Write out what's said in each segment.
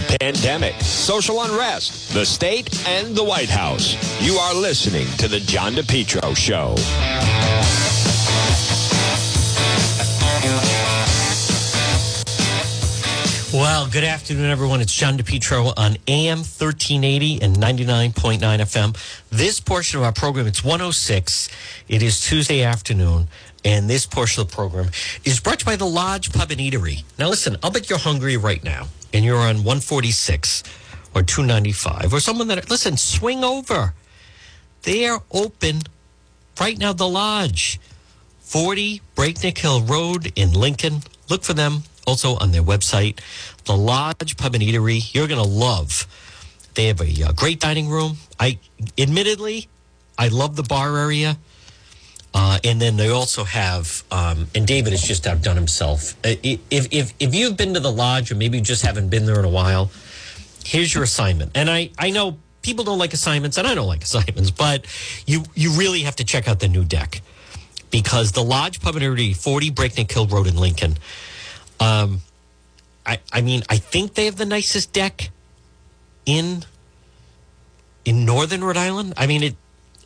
the pandemic, social unrest, the state, and the White House. You are listening to The John DePetro Show. Well, good afternoon, everyone. It's John DePetro on AM 1380 and 99.9 FM. This portion of our program, it's 106. It is Tuesday afternoon, and this portion of the program is brought to you by the Lodge Pub and Eatery. Now, listen, I'll bet you're hungry right now, and you're on 146 or 295, or someone that, listen, swing over. They are open right now, the Lodge, 40 Breakneck Hill Road in Lincoln. Look for them also on their website, the Lodge Pub and Eatery. You're going to love. They have a, uh great dining room. I, admittedly, I love the bar area. Uh, and then they also have, um, and David has just outdone himself. Uh, If, if, if you've been to the lodge or maybe you just haven't been there in a while, here's your assignment. And I, I know people don't like assignments, and I don't like assignments, but you, you really have to check out the new deck because the Lodge Pub and Eatery, 40 Breakneck Hill Road in Lincoln, um, I, I mean, I think they have the nicest deck in in northern Rhode Island. I mean, it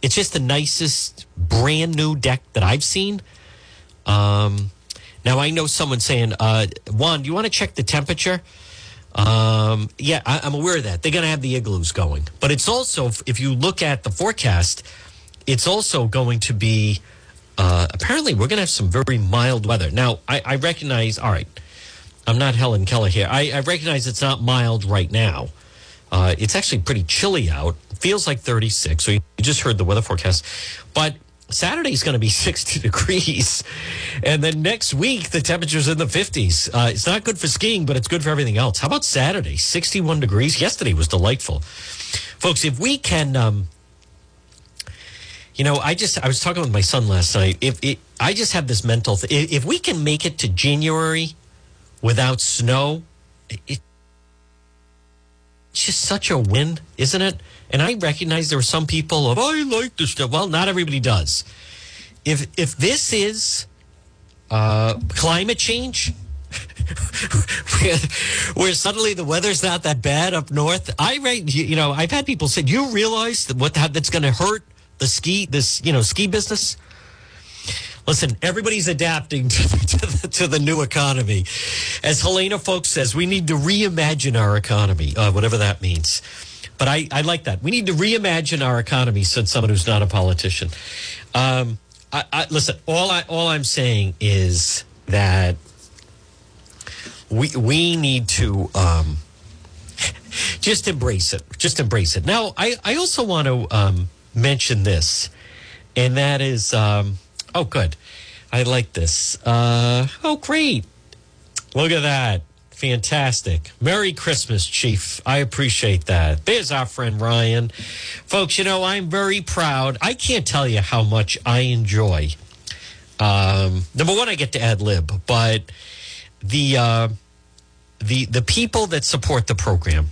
it's just the nicest brand new deck that I've seen. Um, now I know someone saying, uh, Juan, do you want to check the temperature? Um, yeah, I, I'm aware of that. They're going to have the igloos going, but it's also if you look at the forecast, it's also going to be. Uh, apparently, we're going to have some very mild weather. Now, I, I recognize. All right, I'm not Helen Keller here. I, I recognize it's not mild right now. Uh, it's actually pretty chilly out. Feels like 36. So you just heard the weather forecast. But Saturday's going to be 60 degrees. And then next week, the temperature's in the 50s. Uh, it's not good for skiing, but it's good for everything else. How about Saturday? 61 degrees. Yesterday was delightful. Folks, if we can. Um, you know, I just I was talking with my son last night. If it, I just have this mental, th- if we can make it to January without snow, it, it's just such a win, isn't it? And I recognize there are some people of I like this stuff. Well, not everybody does. If if this is uh, climate change, where, suddenly the weather's not that bad up north, I right, you, know, I've had people say, "Do you realize that what that, that's going to hurt the ski this you know ski business?" Listen, everybody's adapting to, to, the, to the new economy. As Helena Foulkes says, we need to reimagine our economy, uh, whatever that means. But I, I like that. We need to reimagine our economy, said someone who's not a politician. Um, I, I, listen, all, I, all I'm saying is that we, we need to um, just embrace it. Just embrace it. Now, I, I also want to um, mention this, and that is. Um, Oh, good. I like this. Uh, oh, great. Look at that. Fantastic. Merry Christmas, Chief. I appreciate that. There's our friend Ryan. Folks, you know, I'm very proud. I can't tell you how much I enjoy. Um, number one, I get to ad lib, but the, uh, the, the people that support the program,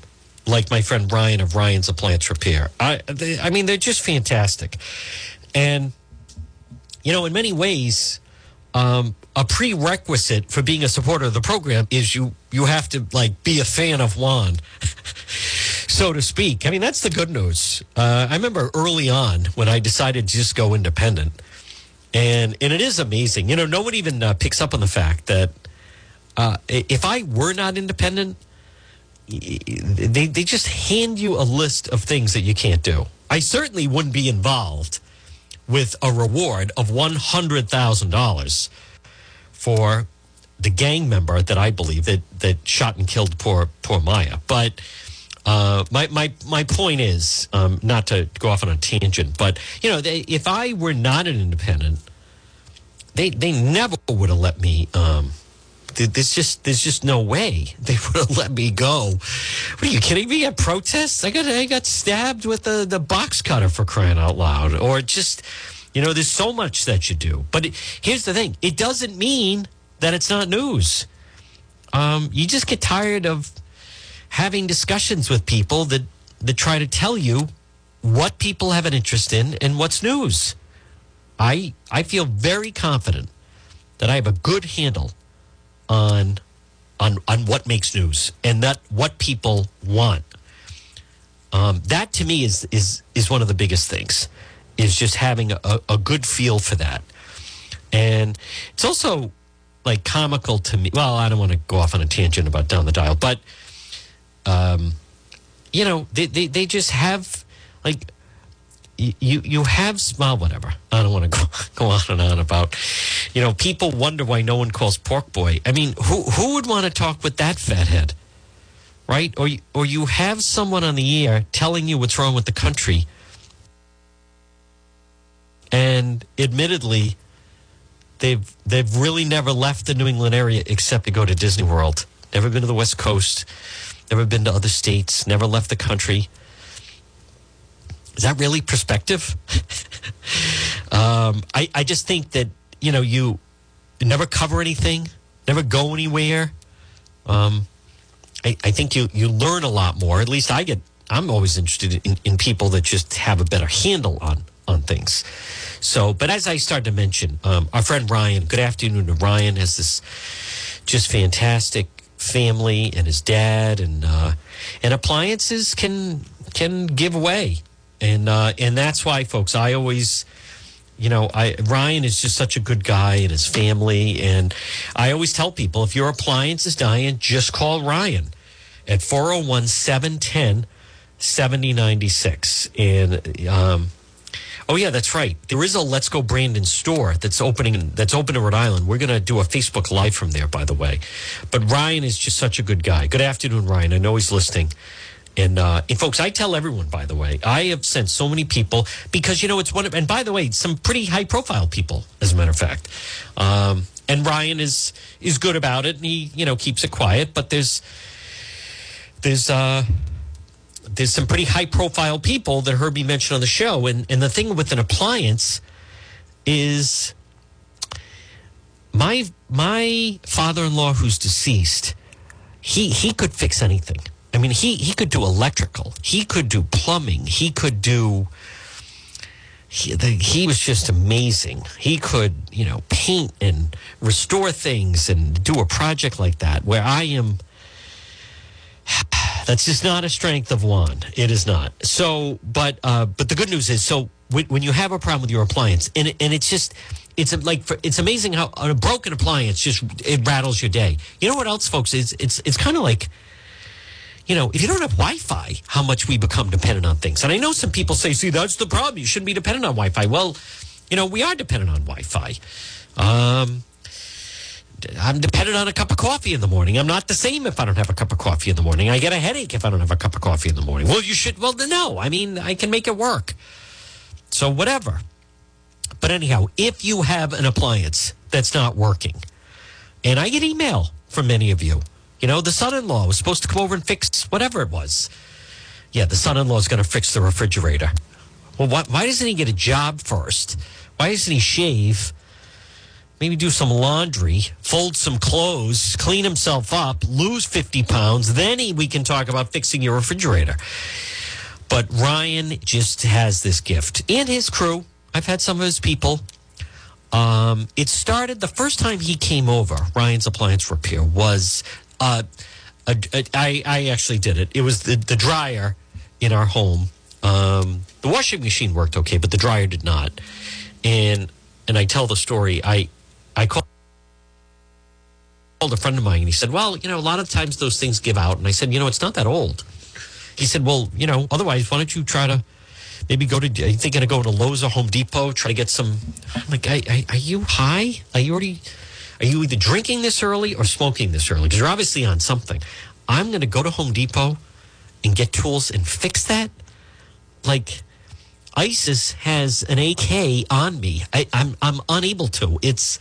like my friend Ryan of Ryan's Appliance Repair, I, they, I mean, they're just fantastic. And you know, in many ways, um, a prerequisite for being a supporter of the program is you you have to like be a fan of Juan, so to speak. I mean, that's the good news. Uh, I remember early on when I decided to just go independent, and and it is amazing. You know, no one even uh, picks up on the fact that uh, if I were not independent, they they just hand you a list of things that you can't do. I certainly wouldn't be involved with a reward of $100,000 for the gang member that I believe that, that shot and killed poor, poor Maya. But uh, my, my, my point is um, not to go off on a tangent, but you know, they, if I were not an independent, they, they never would have let me, um, there's just there's just no way they would have let me go. What are you kidding me? At protests, I got I got stabbed with the the box cutter for crying out loud, or just you know, there's so much that you do. But it, here's the thing: it doesn't mean that it's not news. Um, you just get tired of having discussions with people that that try to tell you what people have an interest in and what's news. I I feel very confident that I have a good handle on on on what makes news and that what people want. Um, that to me is is is one of the biggest things. Is just having a, a good feel for that, and it's also like comical to me. Well, I don't want to go off on a tangent about down the dial, but um, you know, they, they, they just have like you you have well whatever. I don't want to go go on and on about you know people wonder why no one calls pork boy. I mean, who who would want to talk with that fathead, right? Or you, or you have someone on the air telling you what's wrong with the country, and admittedly, they've they've really never left the New England area except to go to Disney World. Never been to the West Coast. Never been to other states. Never left the country is that really perspective? um, I, I just think that, you know, you never cover anything, never go anywhere. Um, I, I think you, you learn a lot more. At least I get, I'm always interested in, in people that just have a better handle on, on things. So, but as I started to mention, um, our friend Ryan, good afternoon to Ryan, has this just fantastic family and his dad and, uh, and appliances can, can give way and uh, and that's why, folks, I always. You know, I Ryan is just such a good guy and his family, and I always tell people if your appliance is dying, just call Ryan at 401 710 7096. And um, Oh yeah, that's right. There is a Let's Go Brandon store that's opening that's open in Rhode Island. We're going to do a Facebook live from there, by the way. But Ryan is just such a good guy. Good afternoon, Ryan. I know he's listening. And, uh, and folks, I tell everyone, by the way, I have sent so many people because, you know, it's one of, and by the way, some pretty high profile people, as a matter of fact. Um, and Ryan is, is good about it and he, you know, keeps it quiet, but there's, there's, uh, there's some pretty high profile people that heard me mention on the show. And, and the thing with an appliance is my, my father in law who's deceased, he, he could fix anything. I mean, he he could do electrical. He could do plumbing. He could do. He, the, he was just amazing. He could, you know, paint and restore things and do a project like that. Where I am, that's just not a strength of one. It is not. So, but uh, but the good news is, so when, when you have a problem with your appliance, and and it's just it's like it's amazing how a broken appliance just it rattles your day. You know what else, folks? Is it's it's kind of like you know, if you don't have Wi Fi, how much we become dependent on things. And I know some people say, see, that's the problem. You shouldn't be dependent on Wi Fi. Well, you know, we are dependent on Wi Fi. Um, I'm dependent on a cup of coffee in the morning. I'm not the same if I don't have a cup of coffee in the morning. I get a headache if I don't have a cup of coffee in the morning. Well, you should, well, no. I mean, I can make it work. So, whatever. But anyhow, if you have an appliance that's not working, and I get email from many of you, you know, the son in law was supposed to come over and fix whatever it was. Yeah, the son in law is going to fix the refrigerator. Well, why, why doesn't he get a job first? Why doesn't he shave? Maybe do some laundry, fold some clothes, clean himself up, lose 50 pounds. Then he, we can talk about fixing your refrigerator. But Ryan just has this gift and his crew. I've had some of his people. Um, it started the first time he came over, Ryan's Appliance Repair, was uh, a, a, I, I actually did it. It was the, the dryer in our home. Um, the washing machine worked okay, but the dryer did not. And and I tell the story. I a friend of mine and he said, "Well, you know, a lot of times those things give out." And I said, "You know, it's not that old." He said, "Well, you know, otherwise, why don't you try to maybe go to? Are you thinking of going to Lowe's or Home Depot? Try to get some." I'm like, I, I, "Are you high? Are you already?" Are you either drinking this early or smoking this early? Because you're obviously on something. I'm going to go to Home Depot and get tools and fix that. Like ISIS has an AK on me. I, I'm, I'm unable to. It's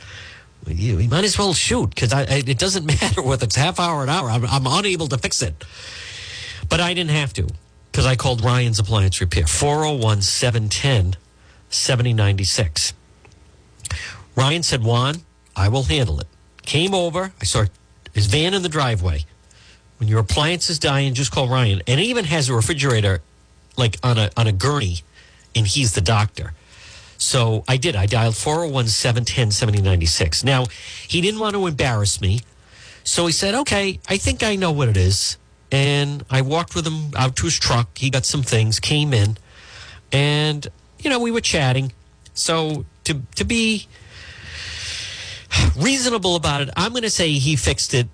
you, you might as well shoot because it doesn't matter whether it's half hour or an hour. I'm, I'm unable to fix it. But I didn't have to because I called Ryan's Appliance Repair 401 710 7096. Ryan said, Juan, I will handle it. Came over. I saw his van in the driveway. When your appliance is dying, just call Ryan. And it even has a refrigerator like on a on a gurney, and he's the doctor. So I did. I dialed 401 710 7096. Now, he didn't want to embarrass me. So he said, okay, I think I know what it is. And I walked with him out to his truck. He got some things, came in, and, you know, we were chatting. So to, to be reasonable about it, I'm going to say he fixed it.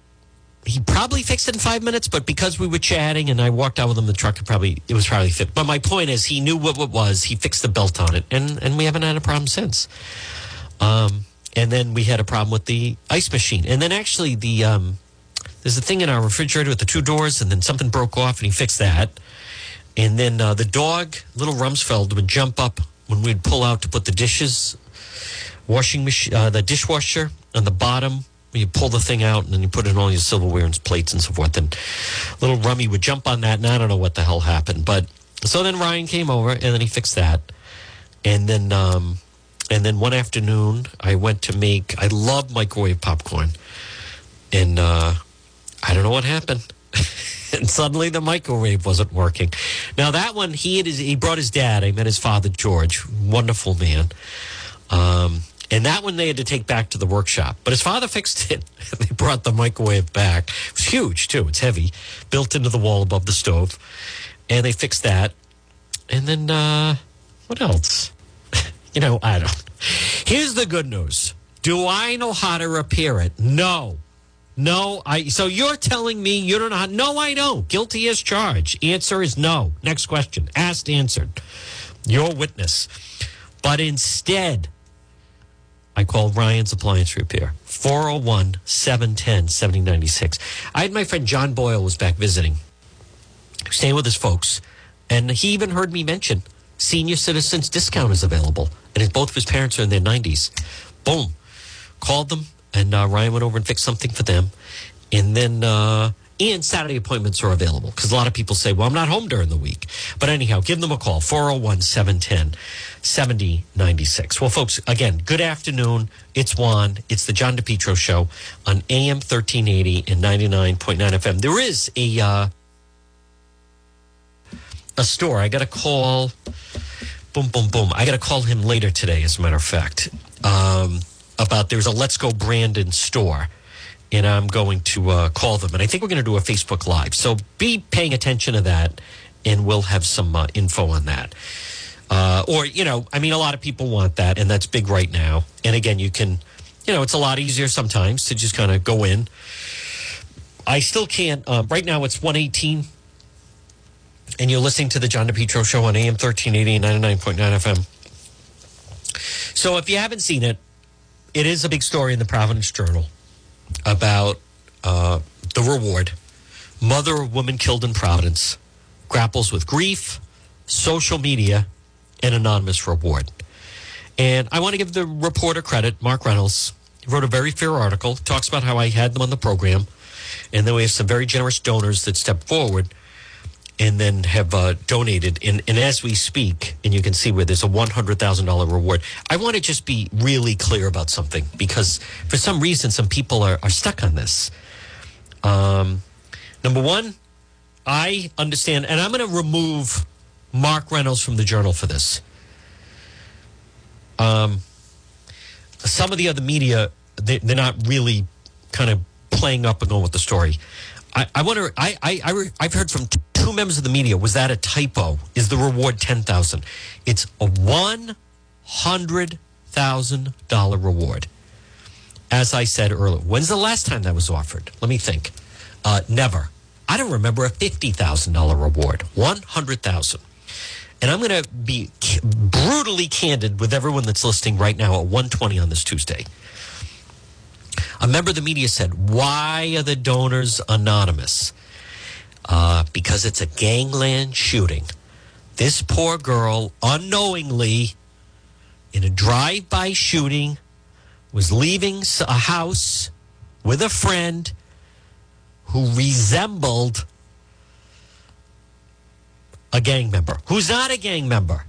He probably fixed it in five minutes, but because we were chatting and I walked out with him the truck, probably it was probably fit. But my point is, he knew what it was. He fixed the belt on it, and and we haven't had a problem since. Um, and then we had a problem with the ice machine, and then actually the um, there's a thing in our refrigerator with the two doors, and then something broke off, and he fixed that. And then uh, the dog, little Rumsfeld, would jump up when we'd pull out to put the dishes, washing machine, uh, the dishwasher on the bottom. You pull the thing out and then you put in all your silverware and plates and so forth. And little Rummy would jump on that, and I don't know what the hell happened. But so then Ryan came over and then he fixed that. And then, um, and then one afternoon, I went to make. I love microwave popcorn, and uh, I don't know what happened. and suddenly the microwave wasn't working. Now that one, he had his, he brought his dad. I met his father George, wonderful man. Um, and that one they had to take back to the workshop. But his father fixed it. they brought the microwave back. It was huge too. It's heavy, built into the wall above the stove, and they fixed that. And then uh, what else? you know, I don't. Here's the good news. Do I know how to repair it? No. No, I so you're telling me you don't know how no, I don't. Guilty as charged. Answer is no. Next question. Asked, answered. Your witness. But instead, I called Ryan's Appliance Repair. 401 710 7096. I had my friend John Boyle was back visiting, staying with his folks, and he even heard me mention senior citizens discount is available. And both of his parents are in their 90s. Boom. Called them, and uh, Ryan went over and fixed something for them. And then, uh, and Saturday appointments are available because a lot of people say, well, I'm not home during the week. But anyhow, give them a call 401 710 7096. Well, folks, again, good afternoon. It's Juan. It's the John DePetro Show on AM 1380 and 99.9 FM. There is a, uh, a store. I got a call. Boom, boom, boom. I got to call him later today, as a matter of fact, um, about there's a Let's Go Brandon store and I'm going to uh, call them. And I think we're going to do a Facebook Live. So be paying attention to that, and we'll have some uh, info on that. Uh, or, you know, I mean, a lot of people want that, and that's big right now. And again, you can, you know, it's a lot easier sometimes to just kind of go in. I still can't, uh, right now it's 118, and you're listening to the John DePetro show on AM 1380 and 99.9 FM. So if you haven't seen it, it is a big story in the Providence Journal about uh, the reward. Mother of woman killed in Providence grapples with grief, social media, and anonymous reward. And I want to give the reporter credit, Mark Reynolds. He wrote a very fair article, talks about how I had them on the program. And then we have some very generous donors that stepped forward and then have uh, donated. And, and as we speak, and you can see where there's a $100,000 reward, I want to just be really clear about something because for some reason, some people are, are stuck on this. Um, number one, I understand, and I'm going to remove Mark Reynolds from the journal for this. Um, some of the other media, they, they're not really kind of playing up and going with the story. I, I wonder. I, I, I I've heard from two members of the media. Was that a typo? Is the reward ten thousand? It's a one hundred thousand dollar reward. As I said earlier, when's the last time that was offered? Let me think. Uh, never. I don't remember a fifty thousand dollar reward. One hundred thousand. And I'm going to be brutally candid with everyone that's listening right now at 120 on this Tuesday. A member of the media said, Why are the donors anonymous? Uh, because it's a gangland shooting. This poor girl, unknowingly, in a drive by shooting, was leaving a house with a friend who resembled a gang member who's not a gang member.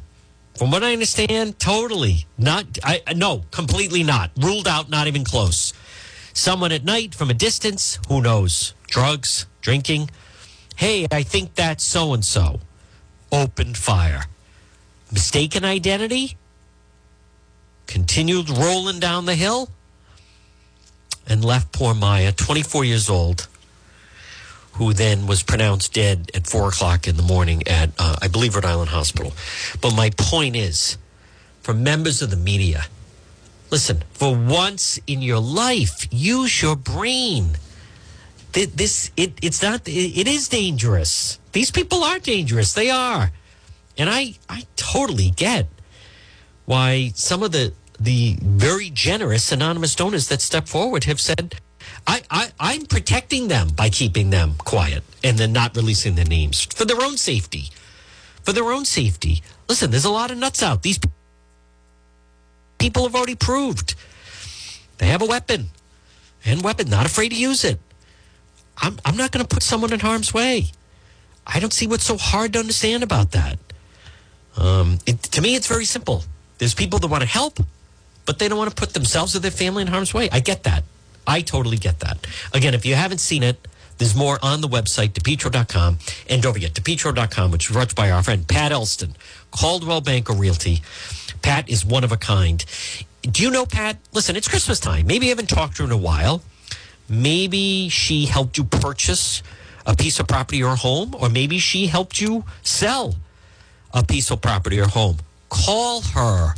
From what I understand, totally not. I no, completely not. Ruled out. Not even close. Someone at night from a distance. Who knows? Drugs, drinking. Hey, I think that's so and so. Opened fire. Mistaken identity. Continued rolling down the hill. and left poor Maya, 24 years old, who then was pronounced dead at four o'clock in the morning at, uh, I believe, Rhode Island Hospital. But my point is, for members of the media, listen, for once in your life, use your brain. Th- This, it, it's not, it is dangerous. These people are dangerous. They are. And I, I totally get why some of the the very generous anonymous donors that step forward have said, I, I, I'm protecting them by keeping them quiet and then not releasing their names for their own safety. For their own safety. Listen, there's a lot of nuts out. These people have already proved they have a weapon and weapon, not afraid to use it. I'm, I'm not going to put someone in harm's way. I don't see what's so hard to understand about that. Um, it, to me, it's very simple. There's people that want to help, but they don't want to put themselves or their family in harm's way. I get that. I totally get that. Again, if you haven't seen it, there's more on the website, depetro.com. And don't forget, depetro.com, which is run by our friend Pat Elston, Coldwell Banker Realty. Pat is one of a kind. Do you know Pat? Listen, it's Christmas time. Maybe you haven't talked to her in a while. Maybe she helped you purchase a piece of property or home, or maybe she helped you sell a piece of property or home. Call her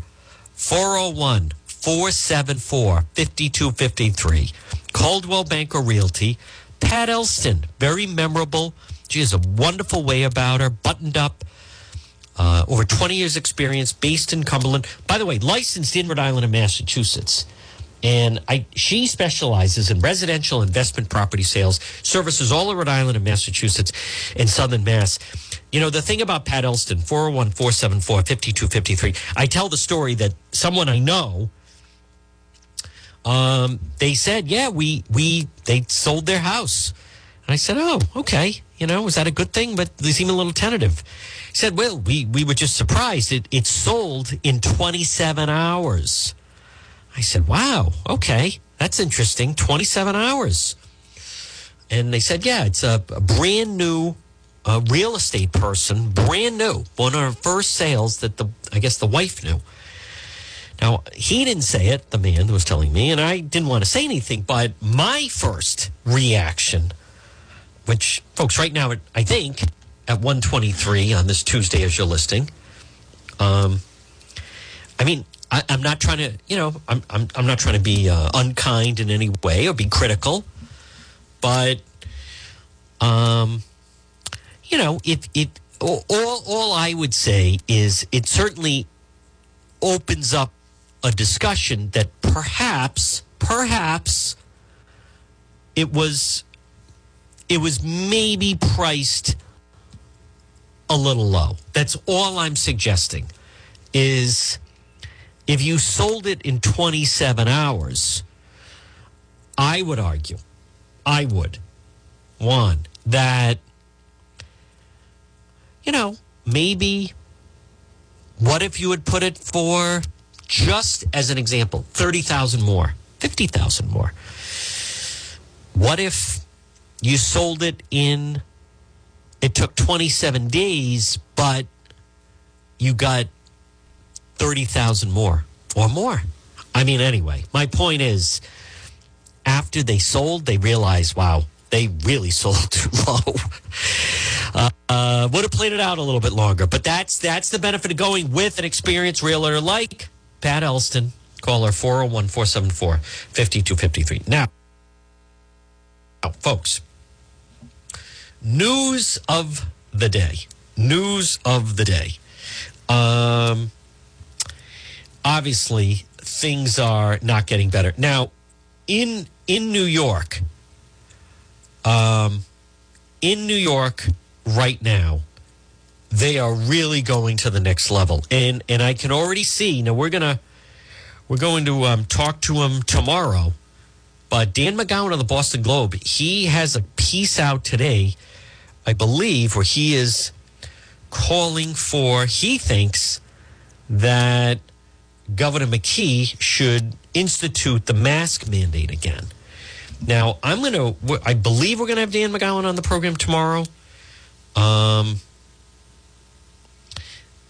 401 474 5253. Coldwell Banker Realty. Pat Elston, very memorable. She has a wonderful way about her, buttoned up. Uh, over 20 years experience based in Cumberland. By the way, licensed in Rhode Island and Massachusetts. And I, she specializes in residential investment property sales, services all of Rhode Island and Massachusetts and Southern Mass. You know, the thing about Pat Elston, 401 474 5253, I tell the story that someone I know, um, they said, yeah, we, we, they sold their house. And I said, oh, okay. You know, was that a good thing? But they seem a little tentative. He said, well, we, we were just surprised. It, it sold in 27 hours. I said, wow, okay, that's interesting. 27 hours. And they said, yeah, it's a, a brand new real estate person, brand new, one of her first sales that the, I guess the wife knew. Now, he didn't say it, the man was telling me, and I didn't want to say anything, but my first reaction, which, folks, right now, I think at 123 on this Tuesday as you're listening, um, I mean, I, I'm not trying to, you know, I'm, I'm, I'm not trying to be uh, unkind in any way or be critical, but, um, you know, it, it, all, all I would say is it certainly opens up a discussion that perhaps, perhaps it was, it was maybe priced a little low. That's all I'm suggesting is if you sold it in 27 hours, I would argue, I would, one, that, you know, maybe what if you had put it for just as an example, 30,000 more, 50,000 more? What if you sold it in, it took 27 days, but you got 30,000 more or more? I mean, anyway, my point is after they sold, they realized, wow, they really sold too low. Uh, uh, would have played it out a little bit longer, but that's that's the benefit of going with an experienced realtor like Pat Elston. Call her 401 474 5253. Now, now, folks, news of the day. News of the day. Um, obviously, things are not getting better. Now, in in New York, um, in New York right now, they are really going to the next level, and and I can already see. Now we're gonna we're going to um, talk to him tomorrow, but Dan McGowan of the Boston Globe, he has a piece out today, I believe, where he is calling for. He thinks that Governor McKee should institute the mask mandate again. Now, I'm going to, I believe we're going to have Dan McGowan on the program tomorrow. Um,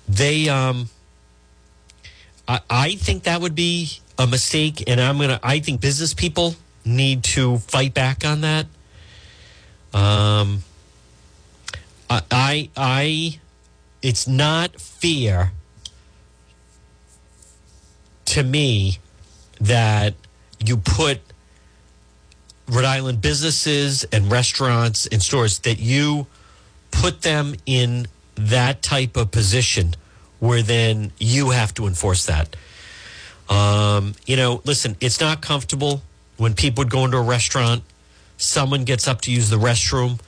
they, um, I, I think that would be a mistake. And I'm going to, I think business people need to fight back on that. Um, I, I, I it's not fair to me that you put Rhode Island businesses and restaurants and stores that you put them in that type of position where then you have to enforce that. Um, you know, listen, it's not comfortable when people would go into a restaurant, someone gets up to use the restroom,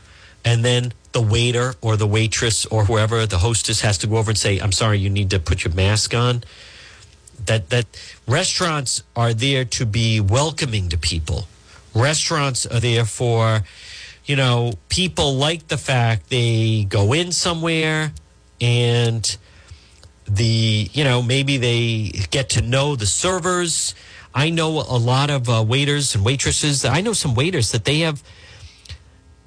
and then the waiter or the waitress or whoever, the hostess has to go over and say, I'm sorry, you need to put your mask on. That that restaurants are there to be welcoming to people. Restaurants are there for, you know, people like the fact they go in somewhere and the you know maybe they get to know the servers. I know a lot of uh, waiters and waitresses. I know some waiters that they have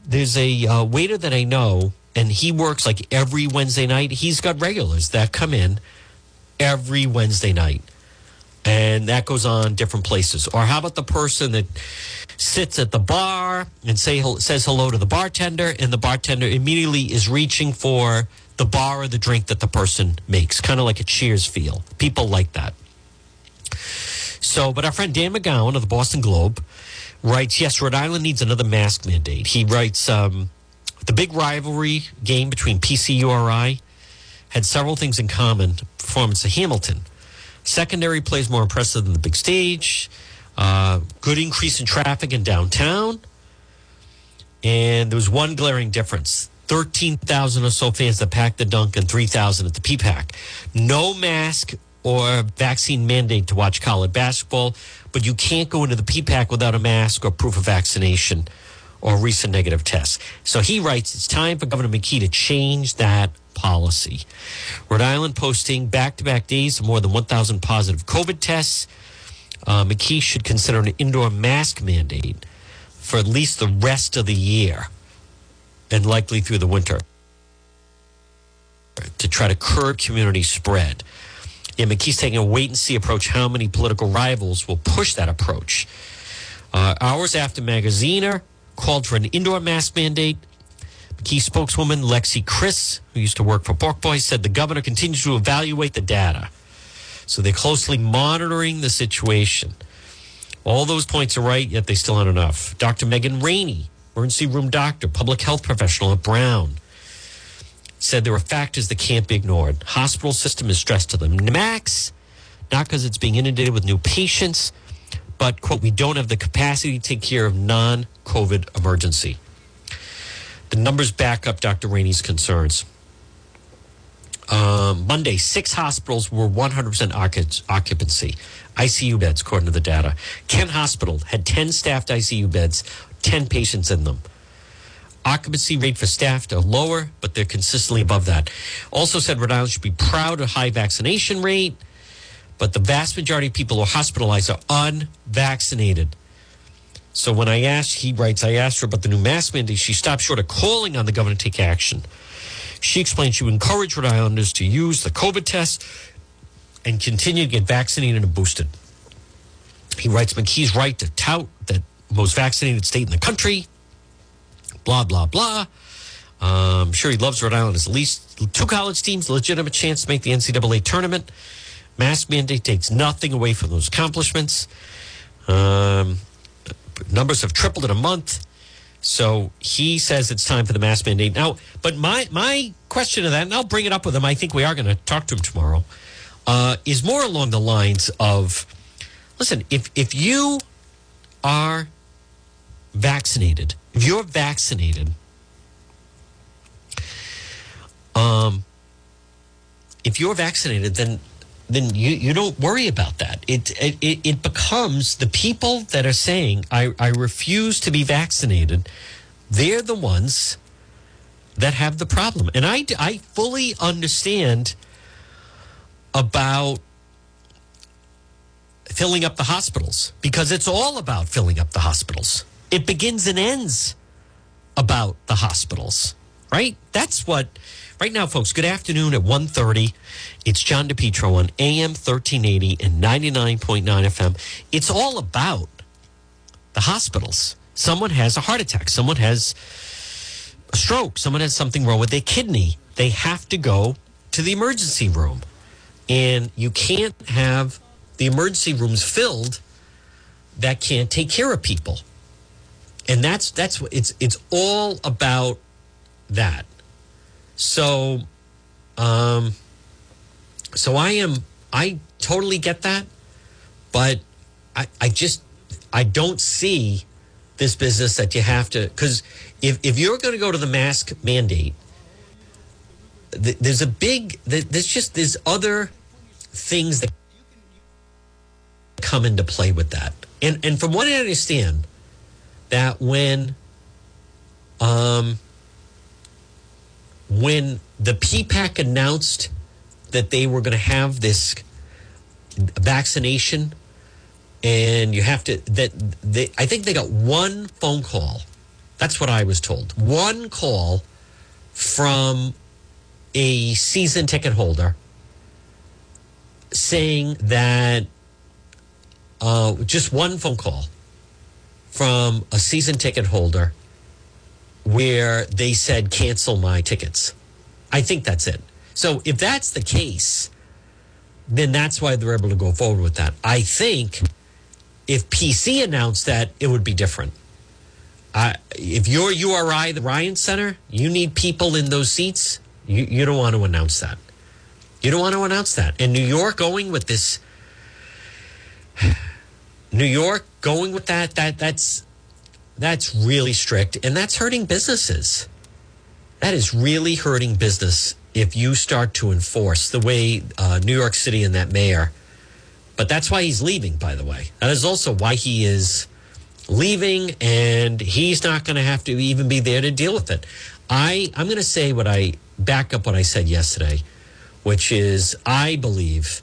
there's a uh, waiter that i know and he works like every wednesday night. He's got regulars that come in every wednesday night and that goes on different places or how about the person that sits at the bar and say says hello to the bartender and the bartender immediately is reaching for the bar or the drink that the person makes, kind of like a cheers feel. People like that. So, but our friend Dan McGowan of the Boston Globe writes, yes, Rhode Island needs another mask mandate. He writes, um, the big rivalry game between PCURI had several things in common. Performance of Hamilton. Secondary plays more impressive than the big stage. Uh, good increase in traffic in downtown. And there was one glaring difference 13,000 or so fans that packed the dunk and 3,000 at the PPAC. No mask or vaccine mandate to watch college basketball, but you can't go into the PPAC without a mask or proof of vaccination or recent negative tests. So he writes, it's time for Governor McKee to change that policy. Rhode Island posting back to back days of more than 1,000 positive COVID tests. Uh, McKee should consider an indoor mask mandate for at least the rest of the year and likely through the winter to try to curb community spread. Yeah, McKee's taking a wait and see approach. How many political rivals will push that approach? Uh, hours after Magaziner called for an indoor mask mandate, McKee spokeswoman Lexi Chris, who used to work for Pork Boy, said the governor continues to evaluate the data. So they're closely monitoring the situation. All those points are right, yet they still aren't enough. Dr. Megan Ranney emergency room doctor, public health professional at Brown, said there are factors that can't be ignored. Hospital system is stressed to the max, not because it's being inundated with new patients, but, quote, we don't have the capacity to take care of non COVID emergency. The numbers back up Dr. Ranney's concerns. Um, Monday, six hospitals were 100% occupancy, ICU beds, according to the data. Kent Hospital had 10 staffed ICU beds, 10 patients in them. Occupancy rate for staff are lower, but they're consistently above that. Also said Rhode Island should be proud of high vaccination rate, but the vast majority of people who are hospitalized are unvaccinated. So when I asked, he writes, I asked her about the new mask mandate. She stopped short of calling on the governor to take action. She explained she would encourage Rhode Islanders to use the COVID test and continue to get vaccinated and boosted. He writes, McKee's right to tout that most vaccinated state in the country. Blah, blah, blah. I'm sure he loves Rhode Island. At least two college teams, legitimate chance to make the NCAA tournament. Mask mandate takes nothing away from those accomplishments. Um, numbers have tripled in a month. So he says it's time for the mask mandate now. But my my question to that, and I'll bring it up with him. I think we are going to talk to him tomorrow. Uh, is more along the lines of, listen, if if you are vaccinated, if you're vaccinated, um, if you're vaccinated, then then you, you don't worry about that. It, it it becomes the people that are saying I, I refuse to be vaccinated. They're the ones that have the problem, and I I fully understand about filling up the hospitals because it's all about filling up the hospitals. It begins and ends about the hospitals, right? That's what right now, folks. Good afternoon at 1.30. It's John DePetro on AM 1380 and 99.9 FM. It's all about the hospitals. Someone has a heart attack. Someone has a stroke. Someone has something wrong with their kidney. They have to go to the emergency room. And you can't have the emergency rooms filled that can't take care of people. And that's that's it's it's all about that. So um so I am I totally get that, but I I just I don't see this business that you have to because if if you're going to go to the mask mandate th- there's a big th- there's just there's other things that come into play with that. And and from what i understand that when um when the ppac announced that they were going to have this vaccination and you have to that they i think they got one phone call. That's what i was told. One call from a season ticket holder saying that uh, just one phone call from a season ticket holder where they said cancel my tickets i think that's it so if that's the case then that's why they're able to go forward with that i think if PC announced that, it would be different. Uh, if you're URI, the Ryan Center, you need people in those seats. You, you don't want to announce that. You don't want to announce that. And New York going with this, New York going with that, that that's that's really strict, and that's hurting businesses. That is really hurting business if you start to enforce the way uh, New York City and that mayor but that's why he's leaving, by the way. That is also why he is leaving, and he's not going to have to even be there to deal with it. I, I'm going to say what I back up what I said yesterday, which is I believe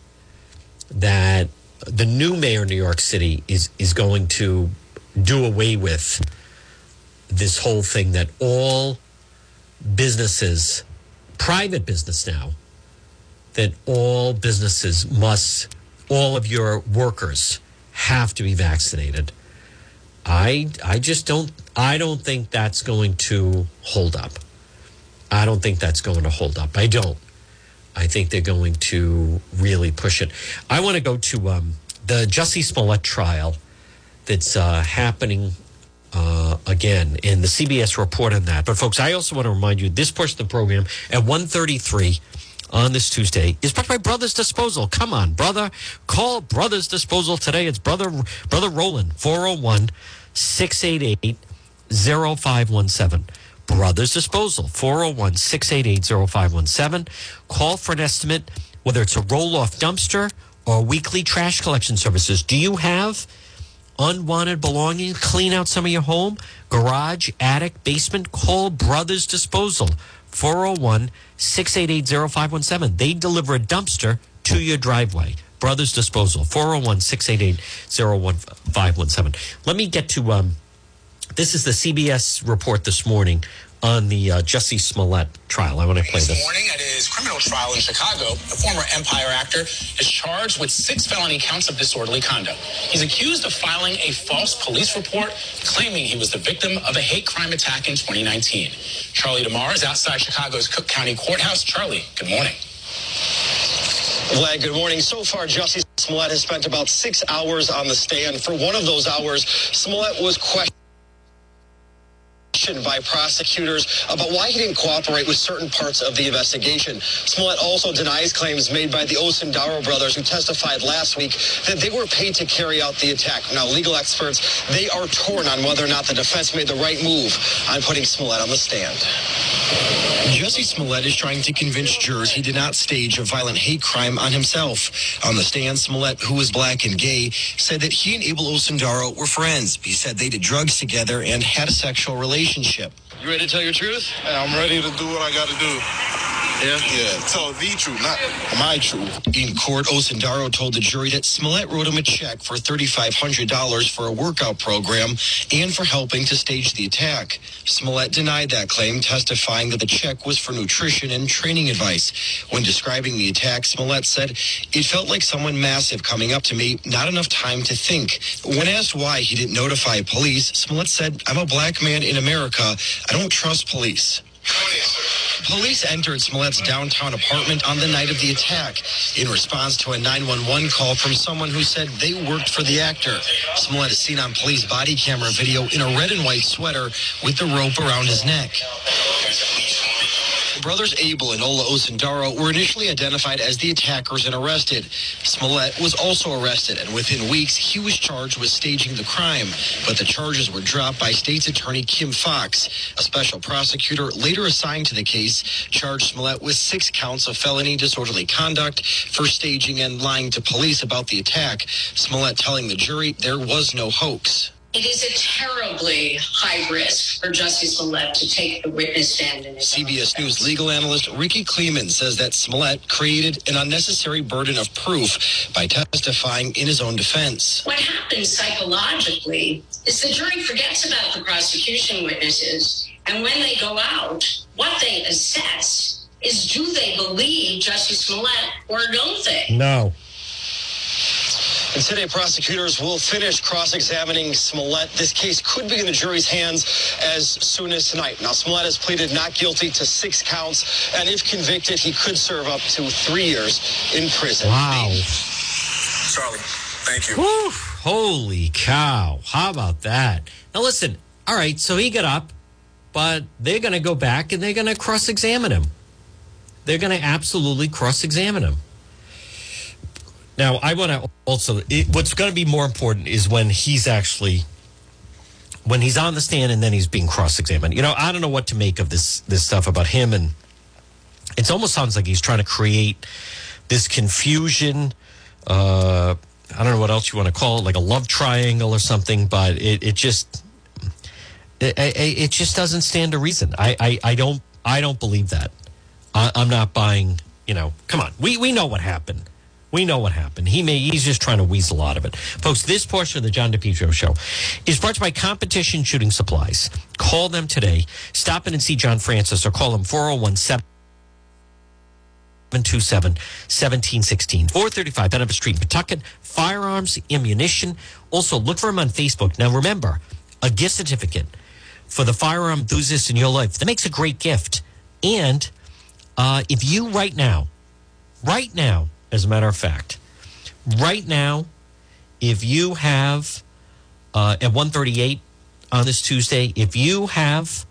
that the new mayor of New York City is, is going to do away with this whole thing that all businesses, private business now, that all businesses must all of your workers have to be vaccinated. I I just don't I don't think that's going to hold up. I don't think that's going to hold up. I don't. I think they're going to really push it. I want to go to um, the Jussie Smollett trial that's uh, happening uh, again in the CBS report on that. But folks, I also want to remind you this portion of the program at 133 on this Tuesday is brought by Brothers Disposal. Come on, brother. Call Brothers Disposal today. It's brother brother Roland 401 688 0517. Brothers Disposal 401 688 0517. Call for an estimate whether it's a roll off dumpster or weekly trash collection services. Do you have unwanted belongings? Clean out some of your home, garage, attic, basement? Call Brothers Disposal 401 688 0517. They deliver a dumpster to your driveway. Brothers Disposal 401 688 0517. Let me get to um, this is the CBS report this morning on the uh, Jussie Smollett trial. I want to play this. This morning at his criminal trial in Chicago, the former Empire actor is charged with six felony counts of disorderly conduct. He's accused of filing a false police report claiming he was the victim of a hate crime attack in 2019. Charlie DeMar is outside Chicago's Cook County Courthouse. Charlie, good morning. Vlad, good morning. So far, Jussie Smollett has spent about six hours on the stand. For one of those hours, Smollett was questioned by prosecutors about why he didn't cooperate with certain parts of the investigation. Smollett also denies claims made by the Osundairo brothers who testified last week that they were paid to carry out the attack. Now, legal experts, they are torn on whether or not the defense made the right move on putting Smollett on the stand. Jussie Smollett is trying to convince jurors he did not stage a violent hate crime on himself. On the stand, Smollett, who is black and gay, said that he and Abel Osundairo were friends. He said they did drugs together and had a sexual relationship. You ready to tell your truth? Hey, I'm ready to do what I got to do. Yeah? Yeah. Tell the truth, not my truth. In court, Osundairo told the jury that Smollett wrote him a check for $3,500 for a workout program and for helping to stage the attack. Smollett denied that claim, testifying that the check was for nutrition and training advice. When describing the attack, Smollett said, It felt like someone massive coming up to me, not enough time to think. When asked why he didn't notify police, Smollett said, I'm a black man in America. I don't trust police. Police entered Smollett's downtown apartment on the night of the attack in response to a 911 call from someone who said they worked for the actor. Smollett is seen on police body camera video in a red and white sweater with the rope around his neck. Brothers Abel and Ola Osundairo were initially identified as the attackers and arrested. Smollett was also arrested, and within weeks, he was charged with staging the crime. But the charges were dropped by State's Attorney Kim Foxx. A special prosecutor later assigned to the case charged Smollett with six counts of felony disorderly conduct for staging and lying to police about the attack. Smollett telling the jury there was no hoax. It is a terribly high risk for Jussie Smollett to take the witness stand in CBS News legal analyst Rikki Klieman says that Smollett created an unnecessary burden of proof by testifying in his own defense. What happens psychologically is the jury forgets about the prosecution witnesses, and when they go out, what they assess is do they believe Jussie Smollett or don't they? No. And today, prosecutors will finish cross-examining Smollett. This case could be in the jury's hands as soon as tonight. Now, Smollett has pleaded not guilty to six counts, and if convicted, he could serve up to three years in prison. Wow. Charlie, thank you. Whew. Holy cow. How about that? Now, listen. All right. So he got up, but they're going to go back and they're going to cross examine him. They're going to absolutely cross examine him. Now, I want to also, it, what's going to be more important is when he's actually, when he's on the stand and then he's being cross examined. You know, I don't know what to make of this, this stuff about him. And it almost sounds like he's trying to create this confusion. Uh, I don't know what else you want to call it, like a love triangle or something, but it, it just, it, it just doesn't stand to reason. I, I, I don't, I don't believe that. I, I'm not buying, you know, come on. We, we know what happened. We know what happened. He may he's just trying to weasel out of it. Folks, this portion of the John DePetro show is brought to you by Competition Shooting Supplies. Call them today. Stop in and see John Francis or call him 401 727 1716 435 Benefit Street, Pawtucket. Firearms, ammunition. Also, look for him on Facebook. Now, remember, a gift certificate for the firearm enthusiast in your life. That makes a great gift. And uh, if you right now, right now, as a matter of fact, right now, if you have uh, at 138 on this Tuesday, if you have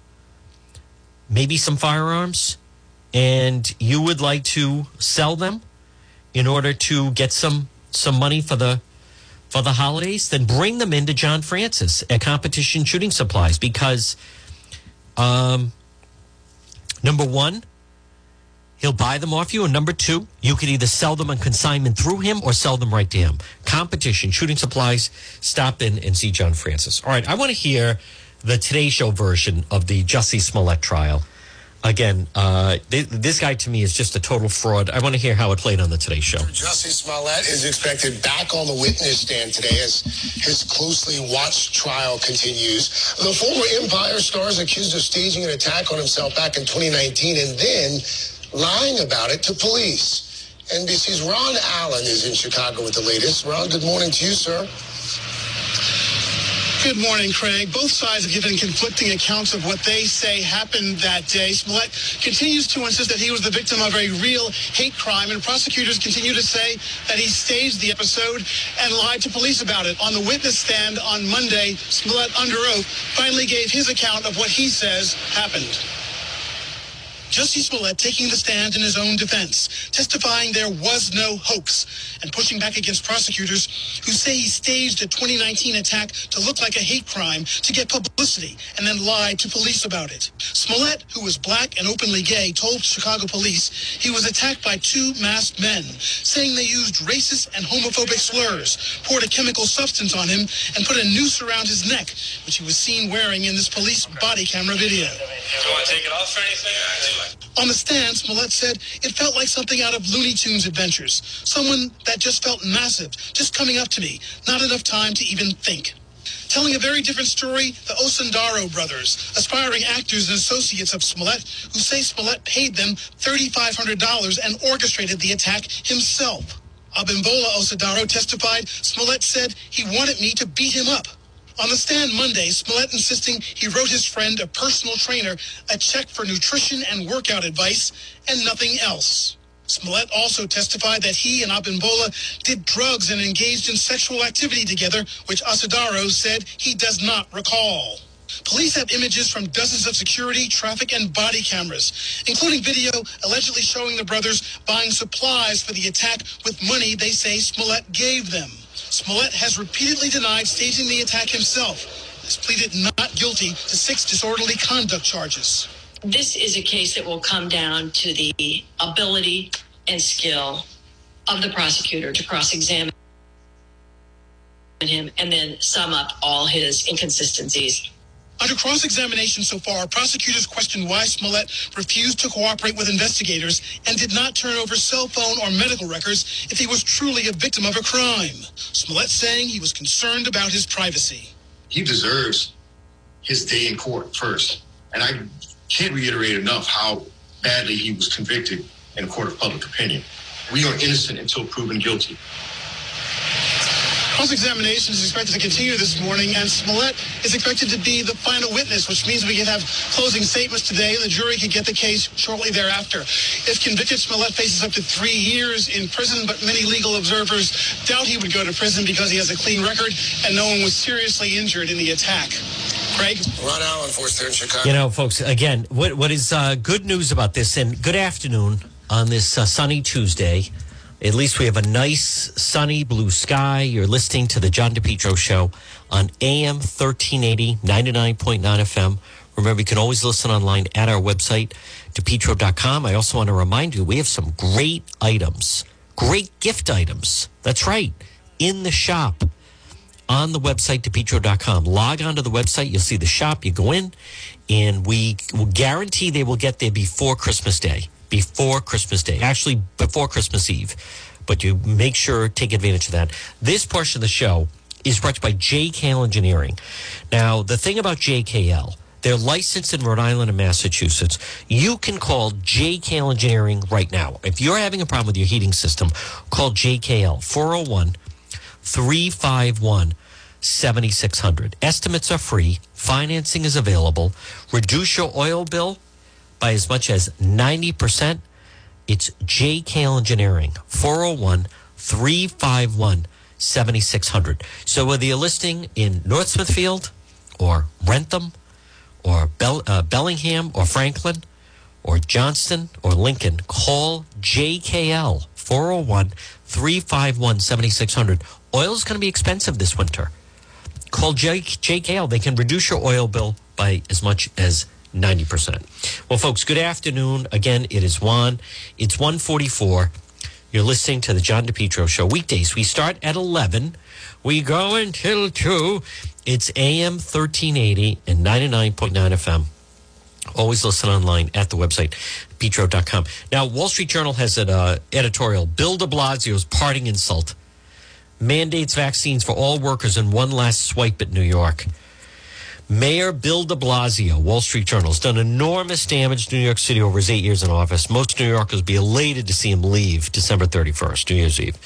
maybe some firearms and you would like to sell them in order to get some some money for the for the holidays, then bring them into John Francis at Competition Shooting Supplies because um, number one, He'll buy them off you. And number two, you can either sell them on consignment through him or sell them right to him. Competition, shooting supplies. Stop in and see John Francis. All right, I want to hear the Today Show version of the Jussie Smollett trial. Again, uh, th- this guy to me is just a total fraud. I want to hear how it played on the Today Show. Jussie Smollett is expected back on the witness stand today as his closely watched trial continues. The former Empire star is accused of staging an attack on himself back in 2019 and then lying about it to police. NBC's Ron Allen is in Chicago with the latest. Ron, good morning to you, sir. Good morning, Craig. Both sides have given conflicting accounts of what they say happened that day. Smollett continues to insist that he was the victim of a real hate crime, and prosecutors continue to say that he staged the episode and lied to police about it. On the witness stand on Monday, Smollett, under oath, finally gave his account of what he says happened. Jussie Smollett taking the stand in his own defense, testifying there was no hoax, and pushing back against prosecutors who say he staged a 2019 attack to look like a hate crime to get publicity and then lied to police about it. Smollett, who was black and openly gay, told Chicago police he was attacked by two masked men, saying they used racist and homophobic slurs, poured a chemical substance on him, and put a noose around his neck, which he was seen wearing in this police body camera video. Do you want to take it off or anything? On the stand, Smollett said it felt like something out of Looney Tunes adventures. Someone that just felt massive, just coming up to me. Not enough time to even think. Telling a very different story, the Osundairo brothers, aspiring actors and associates of Smollett, who say Smollett paid them $3,500 and orchestrated the attack himself. Abimbola Osundairo testified Smollett said he wanted me to beat him up. On the stand Monday, Smollett insisting he wrote his friend, a personal trainer, a check for nutrition and workout advice and nothing else. Smollett also testified that he and Abimbola did drugs and engaged in sexual activity together, which Osundairo said he does not recall. Police have images from dozens of security, traffic, and body cameras, including video allegedly showing the brothers buying supplies for the attack with money they say Smollett gave them. Smollett has repeatedly denied staging the attack himself, has pleaded not guilty to six disorderly conduct charges. This is a case that will come down to the ability and skill of the prosecutor to cross examine him and then sum up all his inconsistencies. Under cross examination so far, prosecutors questioned why Smollett refused to cooperate with investigators and did not turn over cell phone or medical records if he was truly a victim of a crime. Smollett saying he was concerned about his privacy. He deserves his day in court first. And I can't reiterate enough how badly he was convicted in a court of public opinion. We are innocent until proven guilty. Cross-examination is expected to continue this morning, and Smollett is expected to be the final witness, which means we can have closing statements today. And the jury can get the case shortly thereafter. If convicted, Smollett faces up to three years in prison, but many legal observers doubt he would go to prison because he has a clean record and no one was seriously injured in the attack. Craig? Ron Allen, force there in Chicago. You know, folks, again, what, what is uh, good news about this, and good afternoon on this uh, sunny Tuesday. At least we have a nice sunny blue sky. You're listening to the John DePetro show on AM 1380, 99.9 FM. Remember, you can always listen online at our website, depetro.com. I also want to remind you, we have some great items, great gift items. That's right, in the shop on the website, depetro.com. Log on to the website. You'll see the shop. You go in, and we will guarantee they will get there before Christmas Day. Before Christmas Day. Actually, before Christmas Eve. But you make sure, take advantage of that. This portion of the show is brought to you by JKL Engineering. Now, the thing about JKL, they're licensed in Rhode Island and Massachusetts. You can call JKL Engineering right now. If you're having a problem with your heating system, call JKL 401 351 7600. Estimates are free, financing is available. Reduce your oil bill by as much as 90%. It's JKL Engineering 401 351 7600. So whether you're listing in North Smithfield or Wrentham or Bell, uh, Bellingham or Franklin or Johnston or Lincoln, call JKL 401 351 7600. Oil is going to be expensive this winter. Call J- JKL. They can reduce your oil bill by as much as 90%. Well, folks, good afternoon. Again, it is Juan. It's 144. You're listening to the John DePetro Show. Weekdays, we start at 11. We go until 2. It's AM 1380 and 99.9 FM. Always listen online at the website, petro.com. Now, Wall Street Journal has an uh, editorial Bill de Blasio's parting insult mandates vaccines for all workers in one last swipe at New York. Mayor Bill de Blasio, Wall Street Journal, has done enormous damage to New York City over his eight years in office. Most New Yorkers be elated to see him leave December 31st, New Year's Eve.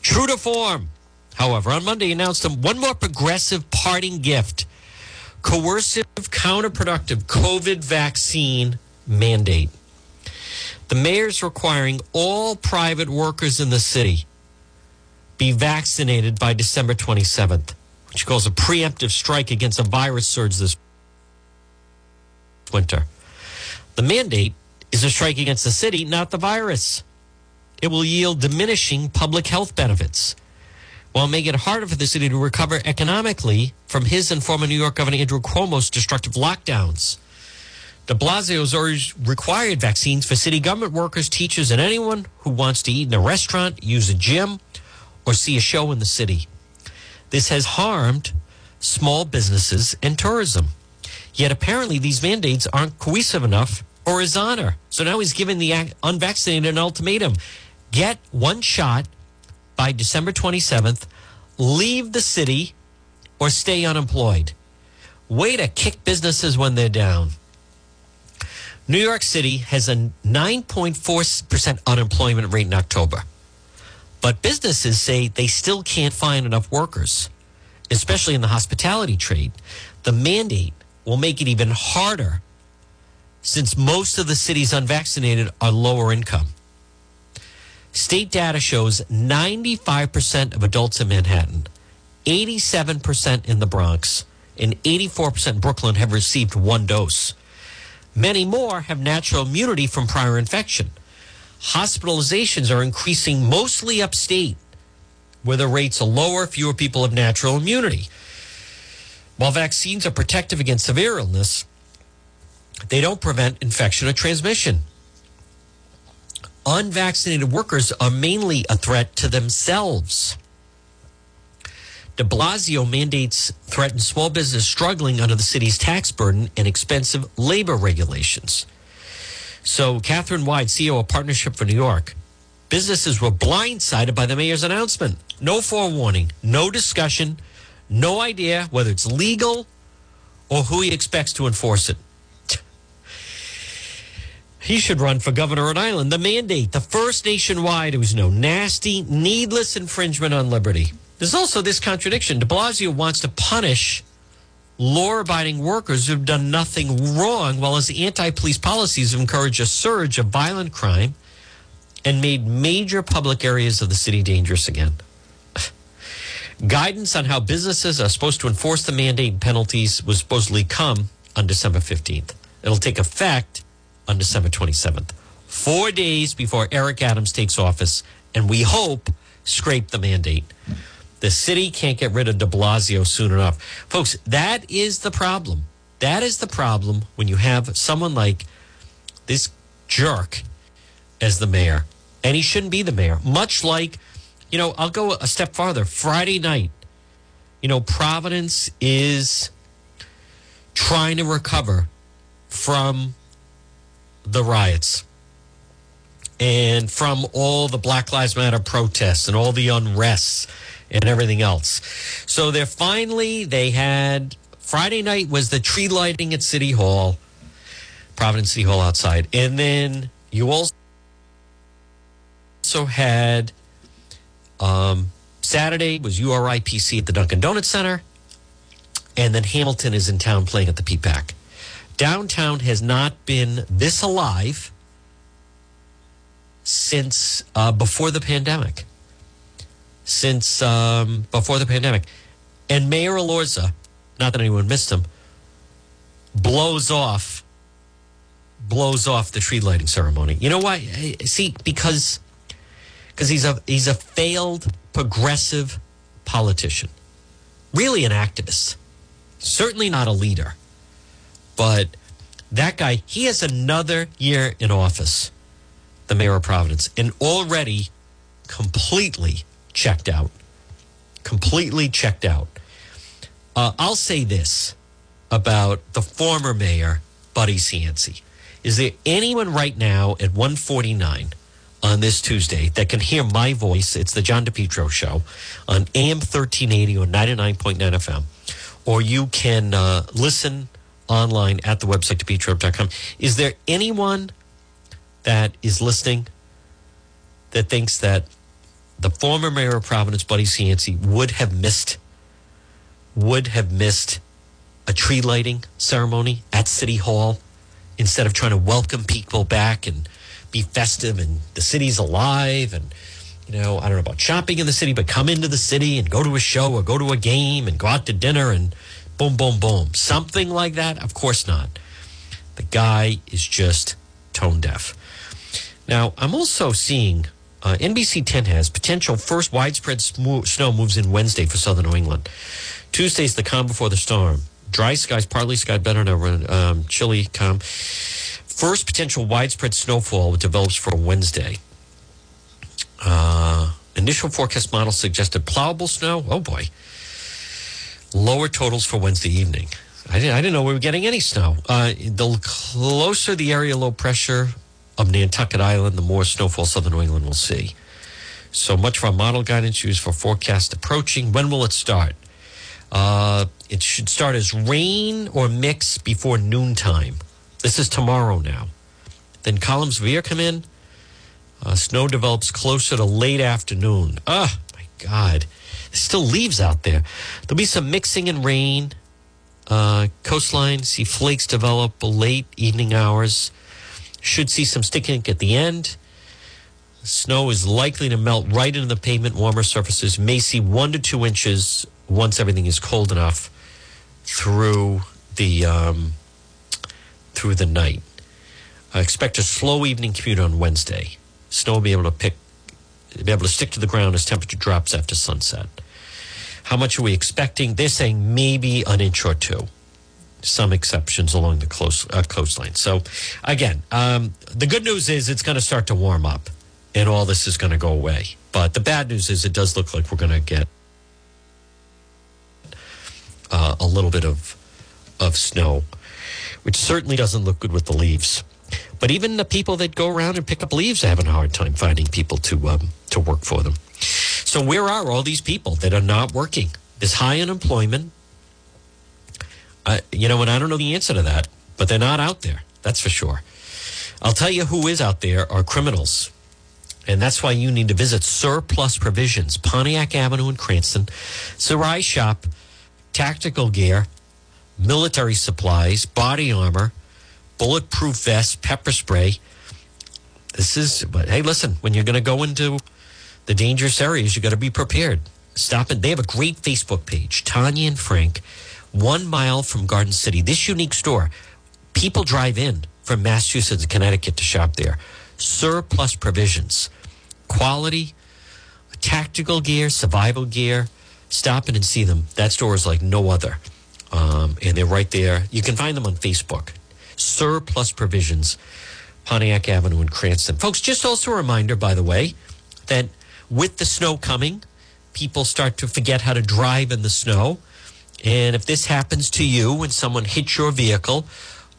True to form, however, on Monday announced one more progressive parting gift coercive, counterproductive COVID vaccine mandate. The mayor's requiring all private workers in the city be vaccinated by December 27th, which calls a preemptive strike against a virus surge this winter. The mandate is a strike against the city, not the virus. It will yield diminishing public health benefits while making it harder for the city to recover economically from his and former New York Governor Andrew Cuomo's destructive lockdowns. De Blasio's already required vaccines for city government workers, teachers, and anyone who wants to eat in a restaurant, use a gym, or see a show in the city. This has harmed small businesses and tourism. Yet apparently these mandates aren't cohesive enough or his honor. So now he's giving the unvaccinated an ultimatum get one shot by December 27th, leave the city, or stay unemployed. Way to kick businesses when they're down. New York City has a 9.4% unemployment rate in October. But businesses say they still can't find enough workers, especially in the hospitality trade. The mandate will make it even harder since most of the cities unvaccinated are lower income. State data shows 95% of adults in Manhattan, 87% in the Bronx, and 84% in Brooklyn have received one dose. Many more have natural immunity from prior infection. Hospitalizations are increasing mostly upstate, where the rates are lower, fewer people have natural immunity. While vaccines are protective against severe illness, they don't prevent infection or transmission. Unvaccinated workers are mainly a threat to themselves. De Blasio mandates threaten small business struggling under the city's tax burden and expensive labor regulations. So, Kathryn Wylde, CEO of Partnership for New York, businesses were blindsided by the mayor's announcement. No forewarning, no discussion, no idea whether it's legal or who he expects to enforce it. He should run for governor of Island. The mandate, the first nationwide, it was no nasty, needless infringement on liberty. There's also this contradiction. De Blasio wants to punish law abiding workers who've done nothing wrong, while his anti police policies have encouraged a surge of violent crime and made major public areas of the city dangerous again. Guidance on how businesses are supposed to enforce the mandate and penalties was supposedly come on December 15th. It'll take effect on December 27th, four days before Eric Adams takes office, and we hope scrape the mandate. The city can't get rid of de Blasio soon enough. Folks, that is the problem. That is the problem when you have someone like this jerk as the mayor. And he shouldn't be the mayor. Much like, you know, I'll go a step farther. Friday night, you know, Providence is trying to recover from the riots and from all the Black Lives Matter protests and all the unrests and everything else. So they're finally, they had Friday night was the tree lighting at City Hall, Providence City Hall outside. And then you also had um, Saturday was URIPC at the Dunkin' Donuts Center. And then Hamilton is in town playing at the PPAC. Downtown has not been this alive since uh, before the pandemic. Since um, before the pandemic. And Mayor Elorza, not that anyone missed him, blows off blows off the tree lighting ceremony. You know why? See, because because he's a he's a failed progressive politician. Really an activist. Certainly not a leader. But that guy, he has another year in office, the mayor of Providence, and already completely checked out. Completely checked out. Uh, I'll say this about the former mayor, Buddy Cianci. Is there anyone right now at 149 on this Tuesday that can hear my voice? It's the John DePetro show on AM 1380 or 99.9 FM. Or you can uh, listen online at the website depetro.com. Is there anyone that is listening that thinks that the former mayor of Providence, Buddy Cianci, would have missed would have missed a tree lighting ceremony at City Hall instead of trying to welcome people back and be festive and the city's alive and you know, I don't know about shopping in the city, but come into the city and go to a show or go to a game and go out to dinner and boom, boom, boom. Something like that? Of course not. The guy is just tone deaf. Now, I'm also seeing uh, NBC 10 has potential first widespread sm- snow moves in Wednesday for southern New England. Tuesday's the calm before the storm. Dry skies, partly sky, better than um, chilly, calm. First potential widespread snowfall develops for Wednesday. Uh, initial forecast model suggested plowable snow. Oh boy. Lower totals for Wednesday evening. I didn't, I didn't know we were getting any snow. Uh, the closer the area low pressure of Nantucket Island, the more snowfall southern New England will see. So much for our model guidance used for forecast approaching. When will it start? Uh, it should start as rain or mix before noontime. This is tomorrow now. Then columns of air come in. Uh, snow develops closer to late afternoon. Oh, my God. There's still leaves out there. There'll be some mixing and rain. Uh, coastline, see flakes develop late evening hours. Should see some sticking at the end. Snow is likely to melt right into the pavement. Warmer surfaces may see one to two inches once everything is cold enough through the um, through the night. I expect a slow evening commute on Wednesday. Snow will be able to pick, be able to stick to the ground as temperature drops after sunset. How much are we expecting? They're saying maybe an inch or two. Some exceptions along the close, uh, coastline. So, again, um, the good news is it's going to start to warm up, and all this is going to go away. But the bad news is it does look like we're going to get uh, a little bit of of snow, which certainly doesn't look good with the leaves. But even the people that go around and pick up leaves are having a hard time finding people to um, to work for them. So where are all these people that are not working? There's high unemployment. Uh, you know, and I don't know the answer to that, but they're not out there. That's for sure. I'll tell you who is out there are criminals. And that's why you need to visit Surplus Provisions, Pontiac Avenue in Cranston. Sarai Shop, tactical gear, military supplies, body armor, bulletproof vest, pepper spray. This is, but hey, listen, when you're going to go into the dangerous areas, you got to be prepared. Stop it. They have a great Facebook page, Tanya and Frank, one mile from Garden City. This unique store, people drive in from Massachusetts and Connecticut to shop there. Surplus provisions, quality, tactical gear, survival gear. Stop in and see them. That store is like no other. Um, and they're right there. You can find them on Facebook. Surplus Provisions, Pontiac Avenue in Cranston. Folks, just also a reminder, by the way, that with the snow coming, people start to forget how to drive in the snow. And if this happens to you when someone hits your vehicle,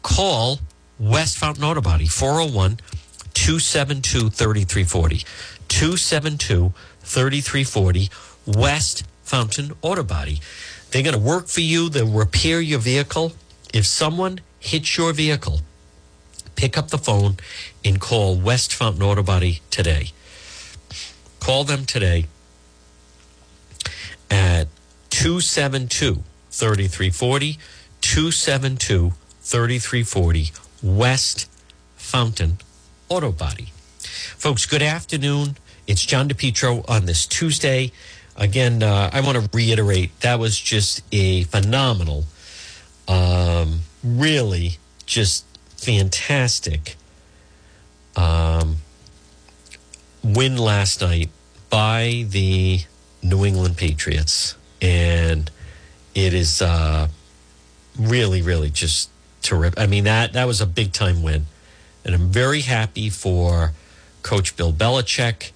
call West Fountain Auto Body, 401 272 3340. 272 3340, West Fountain Auto Body. They're going to work for you, they'll repair your vehicle. If someone hits your vehicle, pick up the phone and call West Fountain Auto Body today. Call them today at 272 3340. 272 3340 West Fountain Auto Body. Folks, good afternoon. It's John DePetro on this Tuesday. Again, uh, I want to reiterate that was just a phenomenal, um, really just fantastic um, win last night by the New England Patriots. And it is uh, really, really just terrific. I mean, that, that was a big time win. And I'm very happy for Coach Bill Belichick.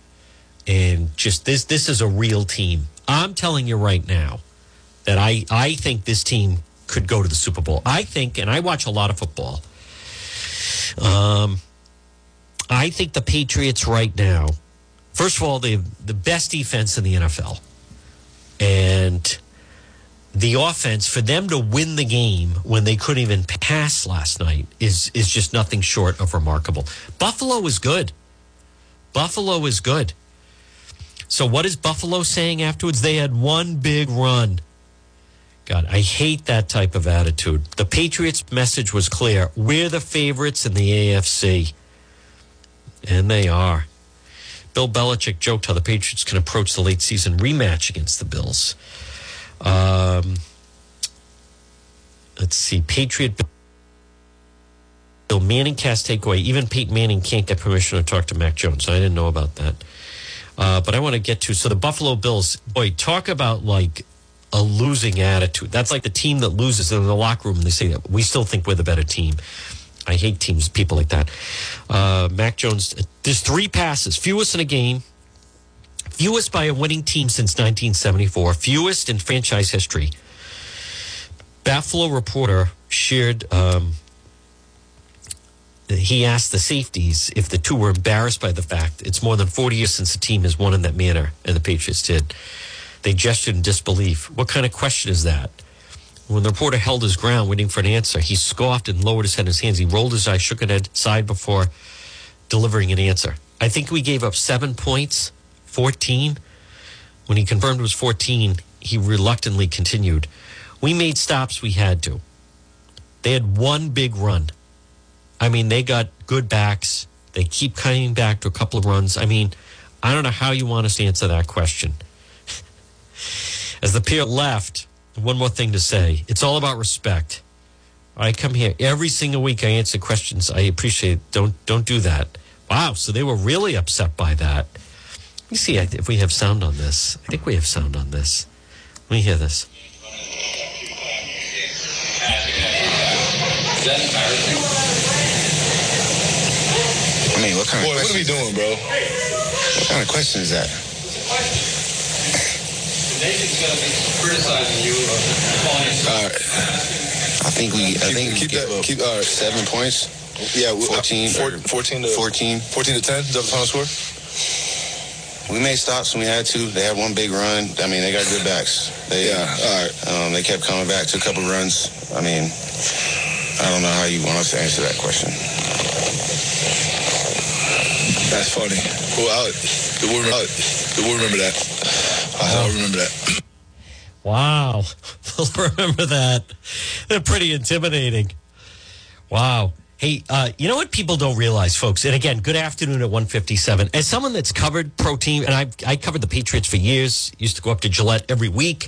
And just this, this is a real team. I'm telling you right now that I, I think this team could go to the Super Bowl. I think, and I watch a lot of football. Um, I think the Patriots right now, first of all, they have the best defense in the NFL. And the offense, for them to win the game when they couldn't even pass last night, is, is just nothing short of remarkable. Buffalo is good. Buffalo is good. So, what is Buffalo saying afterwards? They had one big run. God, I hate that type of attitude. The Patriots' message was clear we're the favorites in the AFC. And they are. Bill Belichick joked how the Patriots can approach the late season rematch against the Bills. Um, let's see. Patriot Bill Manning cast takeaway. Even Peyton Manning can't get permission to talk to Mac Jones. I didn't know about that. Uh, but I want to get to so the Buffalo Bills. Boy, talk about like a losing attitude. That's like the team that loses in the locker room. And they say that we still think we're the better team. I hate teams, people like that. Uh, Mac Jones, there's three passes, fewest in a game, fewest by a winning team since 1974, fewest in franchise history. Buffalo reporter shared. Um, he asked the safeties if the two were embarrassed by the fact it's more than 40 years since the team has won in that manner, and the Patriots did. They gestured in disbelief. What kind of question is that? When the reporter held his ground, waiting for an answer, he scoffed and lowered his head in his hands. He rolled his eyes, shook his head side before delivering an answer. I think we gave up seven points, 14. When he confirmed it was 14, he reluctantly continued. We made stops we had to. They had one big run. I mean, they got good backs. They keep coming back to a couple of runs. I mean, I don't know how you want us to answer that question. As the peer left, one more thing to say. It's all about respect. I come here every single week. I answer questions. I appreciate. It. Don't don't do that. Wow. So they were really upset by that. Let me see if we have sound on this. I think we have sound on this. Let me hear this. I mean, what kind Boy, of what are we question? doing, bro? What kind of question is that? The nation's going to be criticizing you or calling. All right. I think we. I Keep- think we keep gave that- up keep- all right. seven points. Yeah, we- uh, 14 four- 14 to 14. 14 to 10. Is that the final score? We made stops when we had to. They had one big run. I mean, they got good backs. They, Yeah, all right. Um, they kept coming back to a couple runs. I mean, I don't know how you want us to answer that question. That's funny. Well, I'll, we'll, remember, we'll remember that. I'll remember that. Wow. We'll remember that. They're pretty intimidating. Wow. Hey, uh, you know what people don't realize, folks? And again, good afternoon at 157. As someone that's covered pro team, and I've I covered the Patriots for years, used to go up to Gillette every week.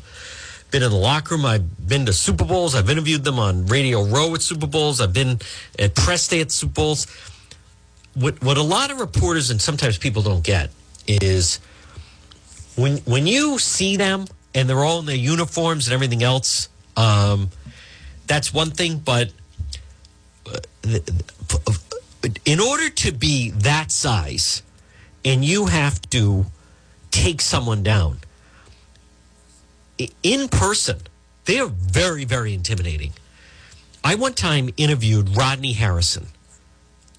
Been in the locker room. I've been to Super Bowls. I've interviewed them on Radio Row at Super Bowls. I've been at press day at Super Bowls. What what a lot of reporters and sometimes people don't get is when when you see them and they're all in their uniforms and everything else, um, that's one thing. But in order to be that size, and you have to take someone down in person, they are very very intimidating. I one time interviewed Rodney Harrison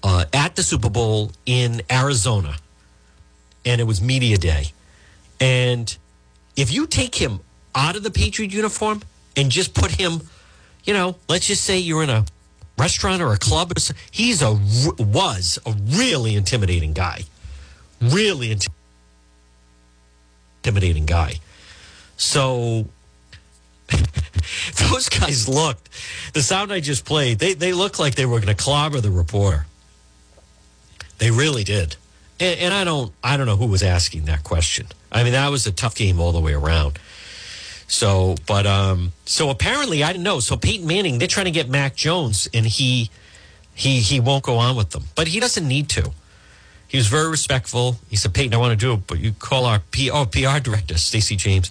uh, at the Super Bowl in Arizona, and it was media day. And if you take him out of the Patriot uniform and just put him, you know, let's just say you're in a restaurant or a club, he's a was a really intimidating guy, really inti- intimidating guy. So those guys looked. The sound I just played, they they looked like they were going to clobber the reporter. They really did. And, and I don't I don't know who was asking that question. I mean, that was a tough game all the way around. So, but um, so apparently I didn't know. So Peyton Manning, they're trying to get Mac Jones, and he he he won't go on with them, but he doesn't need to. He was very respectful. He said, Peyton, I want to do it, but you call our P- oh, PR director, Stacey James.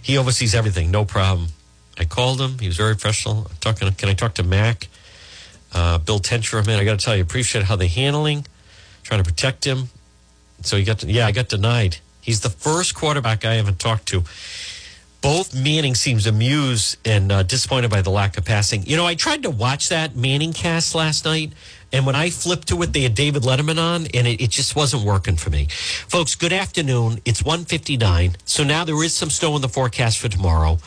He oversees everything, no problem. I called him. He was very professional. I'm talking, can I talk to Mac? Uh, Bill Tench for a minute. I got to tell you, appreciate how they're handling, trying to protect him. So he got, to, yeah, I got denied. He's the first quarterback I haven't talked to. Both Manning seems amused and uh, disappointed by the lack of passing. You know, I tried to watch that Manning cast last night, and when I flipped to it, they had David Letterman on, and it, it just wasn't working for me. Folks, good afternoon. It's 159. So now there is some snow in the forecast for tomorrow.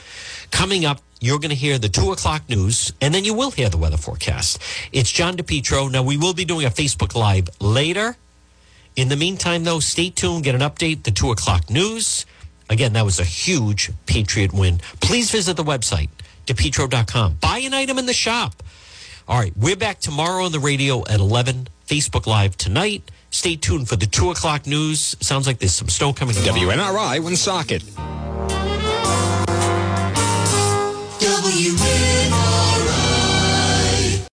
Coming up, you're going to hear the two o'clock news, and then you will hear the weather forecast. It's John DePetro. Now, we will be doing a Facebook Live later. In the meantime, though, stay tuned, get an update, the two o'clock news. Again, that was a huge Patriot win. Please visit the website, depetro.com. Buy an item in the shop. All right, we're back tomorrow on the radio at 11, Facebook Live tonight. Stay tuned for the 2 o'clock news. Sounds like there's some snow coming. WNRI Woonsocket.